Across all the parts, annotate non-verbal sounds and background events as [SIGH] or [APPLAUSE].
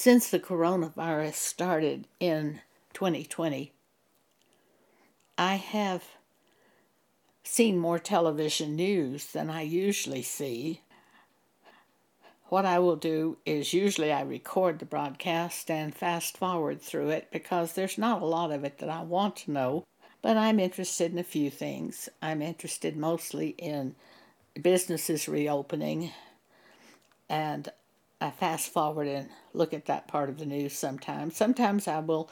since the coronavirus started in 2020, I have seen more television news than I usually see. What I will do is usually I record the broadcast and fast forward through it because there's not a lot of it that I want to know, but I'm interested in a few things. I'm interested mostly in businesses reopening, and I fast forward and look at that part of the news sometimes. Sometimes I will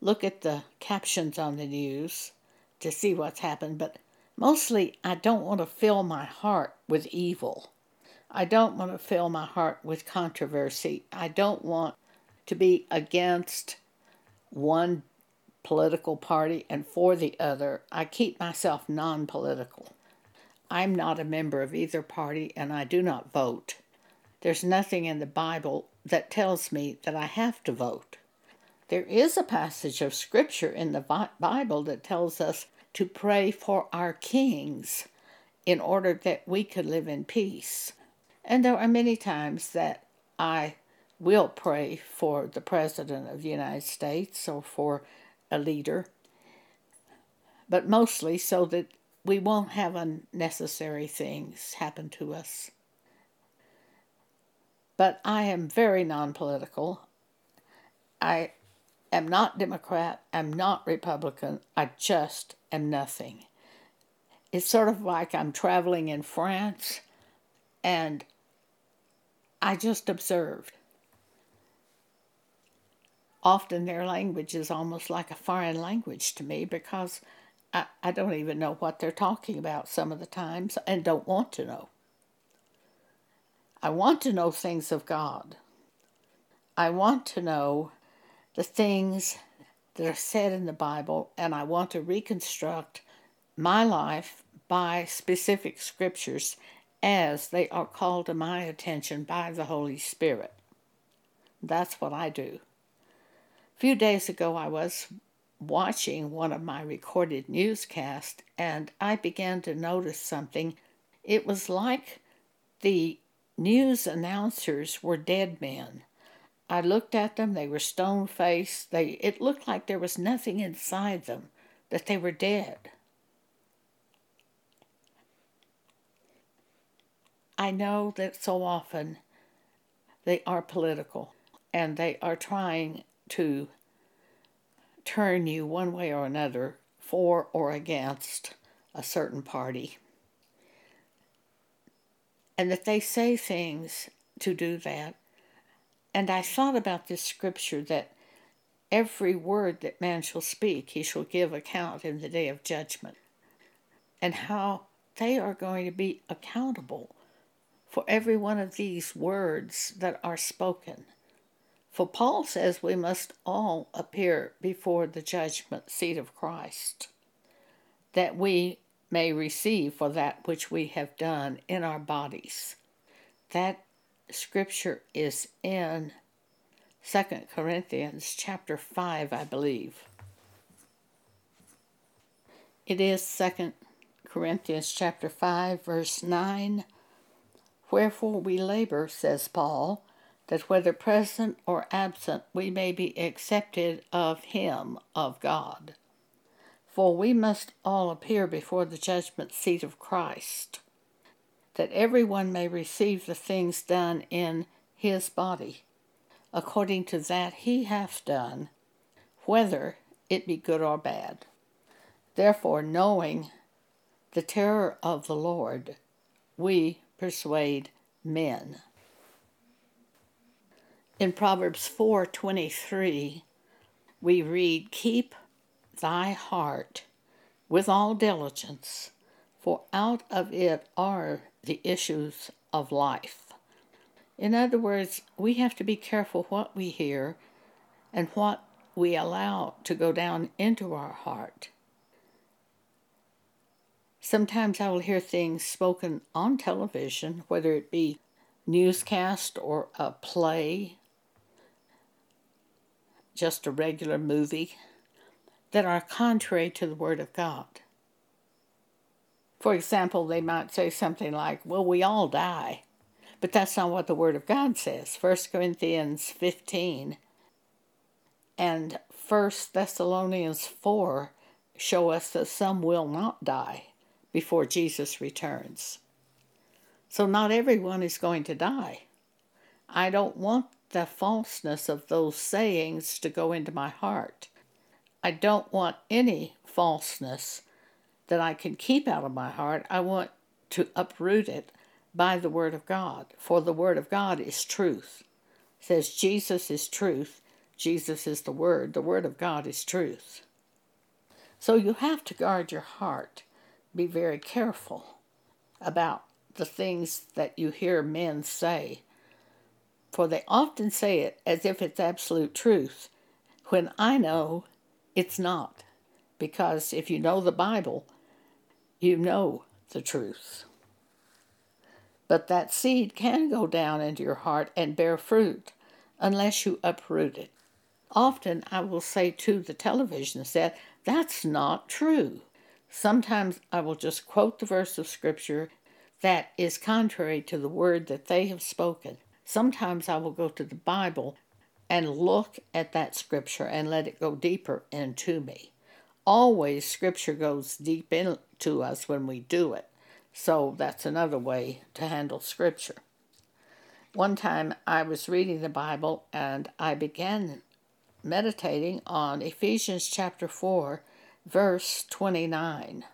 look at the captions on the news to see what's happened, but mostly I don't want to fill my heart with evil. I don't want to fill my heart with controversy. I don't want to be against one political party and for the other. I keep myself non political. I'm not a member of either party and I do not vote. There's nothing in the Bible that tells me that I have to vote. There is a passage of scripture in the Bible that tells us to pray for our kings in order that we could live in peace. And there are many times that I will pray for the President of the United States or for a leader, but mostly so that we won't have unnecessary things happen to us. But I am very non political. I am not Democrat. I'm not Republican. I just am nothing. It's sort of like I'm traveling in France and I just observed. Often their language is almost like a foreign language to me because I, I don't even know what they're talking about some of the times and don't want to know. I want to know things of God. I want to know the things that are said in the Bible, and I want to reconstruct my life by specific scriptures as they are called to my attention by the Holy Spirit. That's what I do. A few days ago, I was watching one of my recorded newscasts and I began to notice something. It was like the news announcers were dead men. I looked at them, they were stone faced. They it looked like there was nothing inside them, that they were dead. I know that so often they are political and they are trying to turn you one way or another for or against a certain party. And that they say things to do that. And I thought about this scripture that every word that man shall speak, he shall give account in the day of judgment. And how they are going to be accountable for every one of these words that are spoken. For Paul says we must all appear before the judgment seat of Christ, that we may receive for that which we have done in our bodies. That scripture is in 2 Corinthians chapter 5, I believe. It is 2 Corinthians chapter 5 verse 9. Wherefore we labor, says Paul, that whether present or absent we may be accepted of him, of God. For we must all appear before the judgment seat of Christ, that every one may receive the things done in his body, according to that he hath done, whether it be good or bad. Therefore, knowing the terror of the Lord, we persuade men. In Proverbs 4:23, we read, "Keep thy heart with all diligence, for out of it are the issues of life." In other words, we have to be careful what we hear and what we allow to go down into our heart. Sometimes I will hear things spoken on television, whether it be newscast or a play just a regular movie, that are contrary to the Word of God. For example, they might say something like, Well, we all die. But that's not what the Word of God says. 1 Corinthians 15 and 1 Thessalonians 4 show us that some will not die before Jesus returns. So, not everyone is going to die. I don't want the falseness of those sayings to go into my heart. I don't want any falseness that I can keep out of my heart. I want to uproot it by the Word of God, for the Word of God is truth. It says Jesus is truth, Jesus is the Word, the Word of God is truth. So you have to guard your heart, be very careful about the things that you hear men say, for they often say it as if it's absolute truth, when I know it's not. Because if you know the Bible, you know the truth. But that seed can go down into your heart and bear fruit unless you uproot it. Often I will say to the television set, that's not true. Sometimes I will just quote the verse of Scripture that is contrary to the word that they have spoken. Sometimes I will go to the Bible and look at that Scripture and let it go deeper into me. Always, Scripture goes deep into us when we do it. So that's another way to handle Scripture. One time I was reading the Bible and I began meditating on Ephesians chapter 4, verse 29.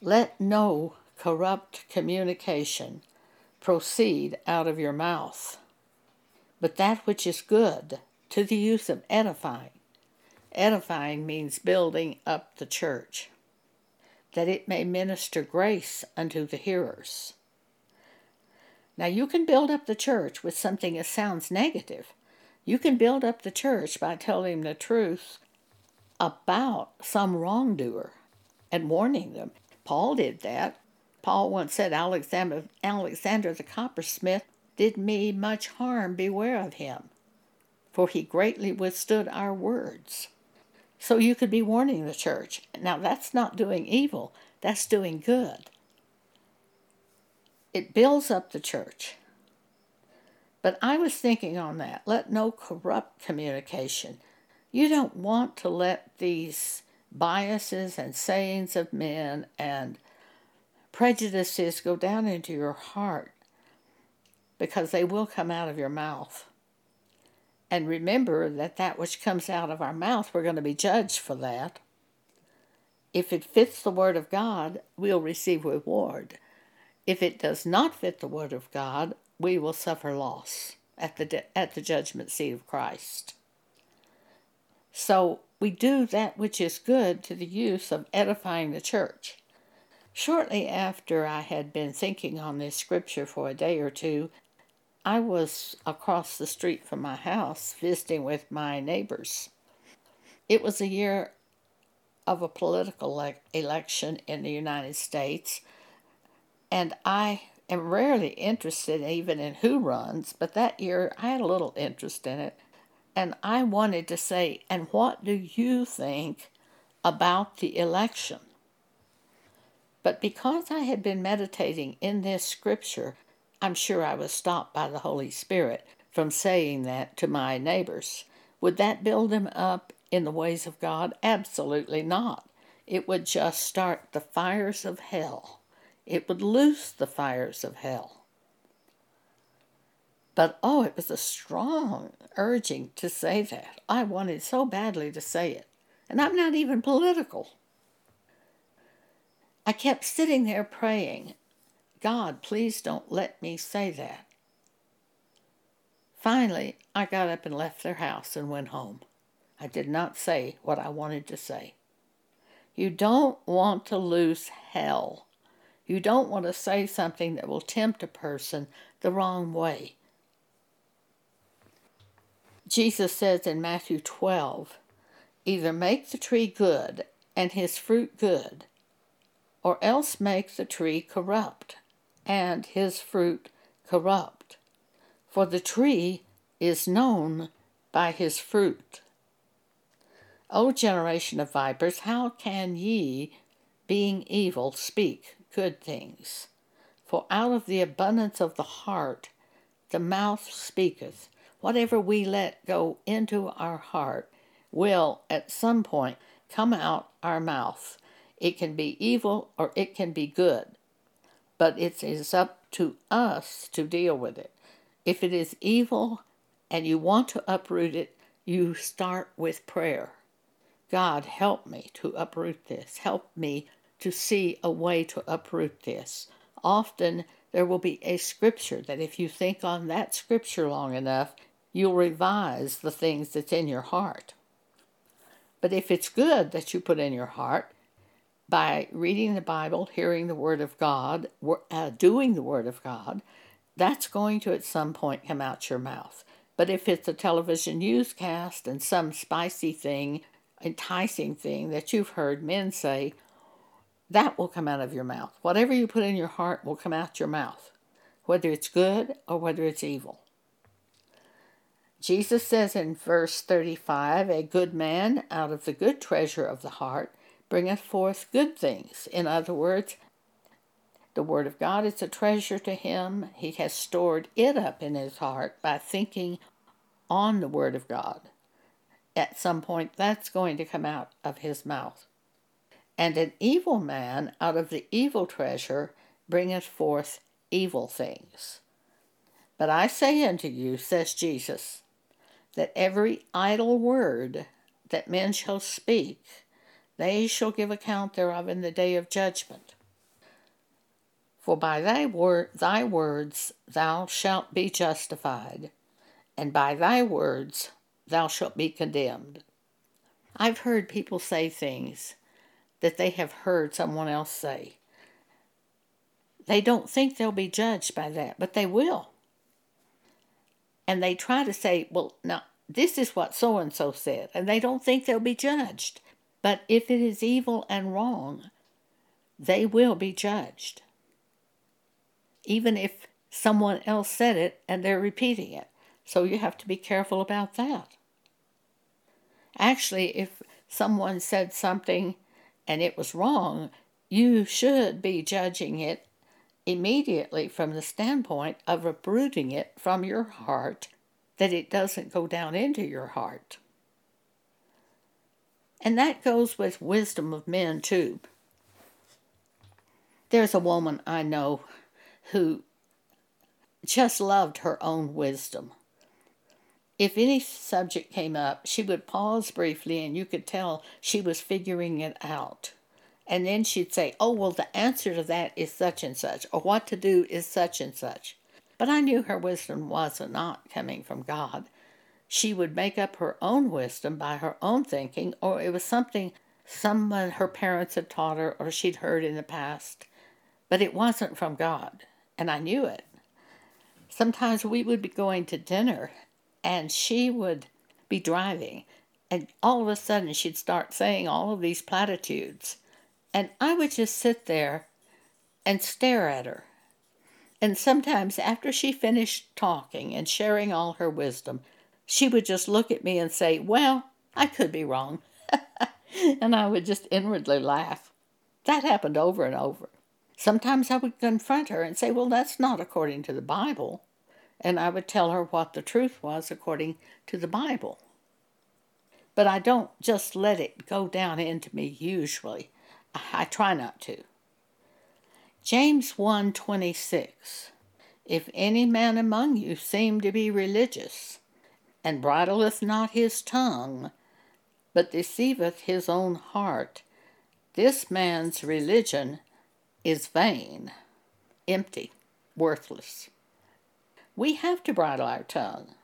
Let no corrupt communication proceed out of your mouth, but that which is good to the use of edifying. Edifying means building up the church that it may minister grace unto the hearers. Now, you can build up the church with something that sounds negative. You can build up the church by telling the truth about some wrongdoer and warning them. Paul did that. Paul once said, Alexander, Alexander the coppersmith did me much harm, beware of him, for he greatly withstood our words. So you could be warning the church. Now, that's not doing evil, that's doing good. It builds up the church. But I was thinking on that. Let no corrupt communication. You don't want to let these biases and sayings of men and prejudices go down into your heart because they will come out of your mouth. And remember that that which comes out of our mouth, we're going to be judged for that. If it fits the Word of God, we'll receive reward. If it does not fit the Word of God, we will suffer loss at the, at the judgment seat of Christ. So we do that which is good to the use of edifying the church. Shortly after I had been thinking on this scripture for a day or two, I was across the street from my house visiting with my neighbors. It was a year of a political election in the United States, and I am rarely interested even in who runs, but that year I had a little interest in it. And I wanted to say, and what do you think about the election? But because I had been meditating in this scripture, I'm sure I was stopped by the Holy Spirit from saying that to my neighbors. Would that build them up in the ways of God? Absolutely not. It would just start the fires of hell. It would loose the fires of hell. But oh, it was a strong urging to say that. I wanted so badly to say it. And I'm not even political. I kept sitting there praying God, please don't let me say that. Finally, I got up and left their house and went home. I did not say what I wanted to say. You don't want to lose hell. You don't want to say something that will tempt a person the wrong way. Jesus says in Matthew 12 either make the tree good and his fruit good, or else make the tree corrupt and his fruit corrupt. For the tree is known by his fruit. O generation of vipers, how can ye, being evil, speak good things? For out of the abundance of the heart the mouth speaketh. Whatever we let go into our heart will at some point come out our mouth. It can be evil or it can be good, but it is up to us to deal with it. If it is evil and you want to uproot it, you start with prayer. God, help me to uproot this. Help me to see a way to uproot this. Often there will be a scripture that if you think on that scripture long enough, you'll revise the things that's in your heart. But if it's good that you put in your heart, by reading the Bible, hearing the Word of God, uh, doing the Word of God, that's going to at some point come out your mouth. But if it's a television newscast and some spicy thing, enticing thing that you've heard men say, that will come out of your mouth. Whatever you put in your heart will come out your mouth, whether it's good or whether it's evil. Jesus says in verse 35 A good man out of the good treasure of the heart bringeth forth good things. In other words, the Word of God is a treasure to him. He has stored it up in his heart by thinking on the Word of God. At some point, that's going to come out of his mouth. And an evil man out of the evil treasure bringeth forth evil things. But I say unto you, says Jesus, that every idle word that men shall speak, they shall give account thereof in the day of judgment. For by thy, word, thy words thou shalt be justified, and by thy words thou shalt be condemned. I've heard people say things that they have heard someone else say. They don't think they'll be judged by that, but they will. And they try to say, well, now, this is what so and so said, and they don't think they'll be judged. But if it is evil and wrong, they will be judged. Even if someone else said it and they're repeating it. So you have to be careful about that. Actually, if someone said something and it was wrong, you should be judging it immediately from the standpoint of uprooting it from your heart, that it doesn't go down into your heart. And that goes with wisdom of men, too. There's a woman I know who just loved her own wisdom. If any subject came up, she would pause briefly and you could tell she was figuring it out. And then she'd say, Oh, well, the answer to that is such and such, or what to do is such and such. But I knew her wisdom was not coming from God she would make up her own wisdom by her own thinking, or it was something someone her parents had taught her or she'd heard in the past. But it wasn't from God, and I knew it. Sometimes we would be going to dinner, and she would be driving, and all of a sudden she'd start saying all of these platitudes. And I would just sit there and stare at her. And sometimes, after she finished talking and sharing all her wisdom, she would just look at me and say, Well, I could be wrong. [LAUGHS] and I would just inwardly laugh. That happened over and over. Sometimes I would confront her and say, Well, that's not according to the Bible. And I would tell her what the truth was according to the Bible. But I don't just let it go down into me usually. I try not to. James 1:26 If any man among you seem to be religious and bridleth not his tongue, but deceiveth his own heart. This man's religion is vain, empty, worthless. We have to bridle our tongue.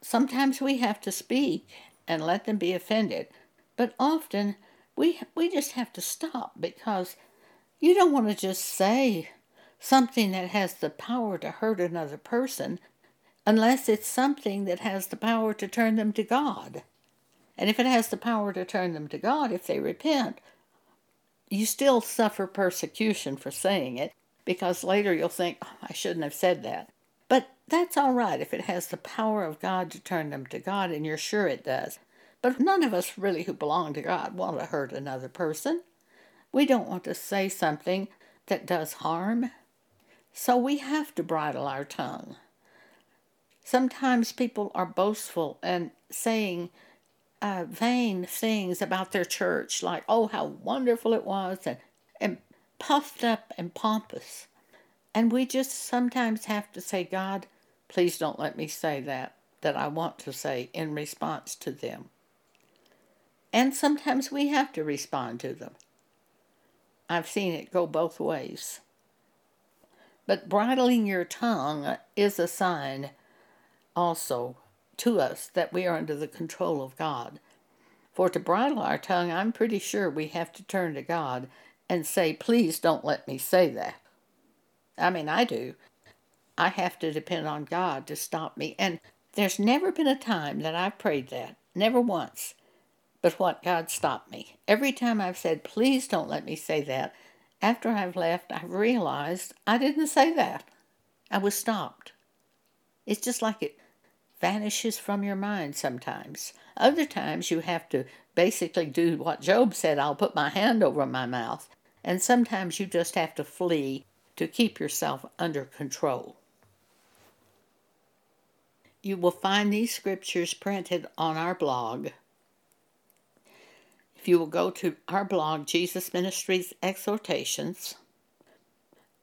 Sometimes we have to speak and let them be offended, but often we, we just have to stop because you don't want to just say something that has the power to hurt another person unless it's something that has the power to turn them to God. And if it has the power to turn them to God, if they repent, you still suffer persecution for saying it because later you'll think, oh, I shouldn't have said that. But that's all right if it has the power of God to turn them to God, and you're sure it does. But none of us really who belong to God want to hurt another person. We don't want to say something that does harm. So we have to bridle our tongue. Sometimes people are boastful and saying uh, vain things about their church, like, oh, how wonderful it was, and, and puffed up and pompous. And we just sometimes have to say, God, please don't let me say that, that I want to say in response to them. And sometimes we have to respond to them. I've seen it go both ways. But bridling your tongue is a sign also to us that we are under the control of God. For to bridle our tongue, I'm pretty sure we have to turn to God and say, Please don't let me say that. I mean, I do. I have to depend on God to stop me. And there's never been a time that I've prayed that, never once. But what God stopped me. Every time I've said, Please don't let me say that, after I've left, I've realized I didn't say that. I was stopped. It's just like it vanishes from your mind sometimes. Other times you have to basically do what Job said I'll put my hand over my mouth. And sometimes you just have to flee to keep yourself under control. You will find these scriptures printed on our blog. If you will go to our blog, Jesus Ministries Exhortations,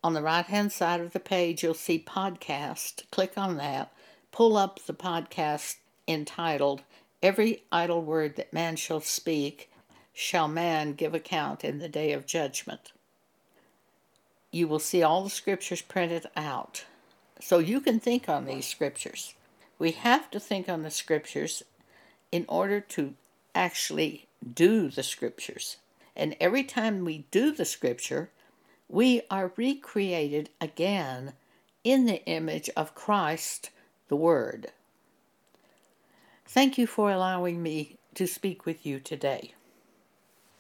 on the right hand side of the page, you'll see podcast. Click on that pull up the podcast entitled Every Idle Word That Man Shall Speak Shall Man Give Account in the Day of Judgment. You will see all the scriptures printed out. So you can think on these scriptures. We have to think on the scriptures in order to actually do the scriptures. And every time we do the scripture, we are recreated again in the image of Christ the Word. Thank you for allowing me to speak with you today.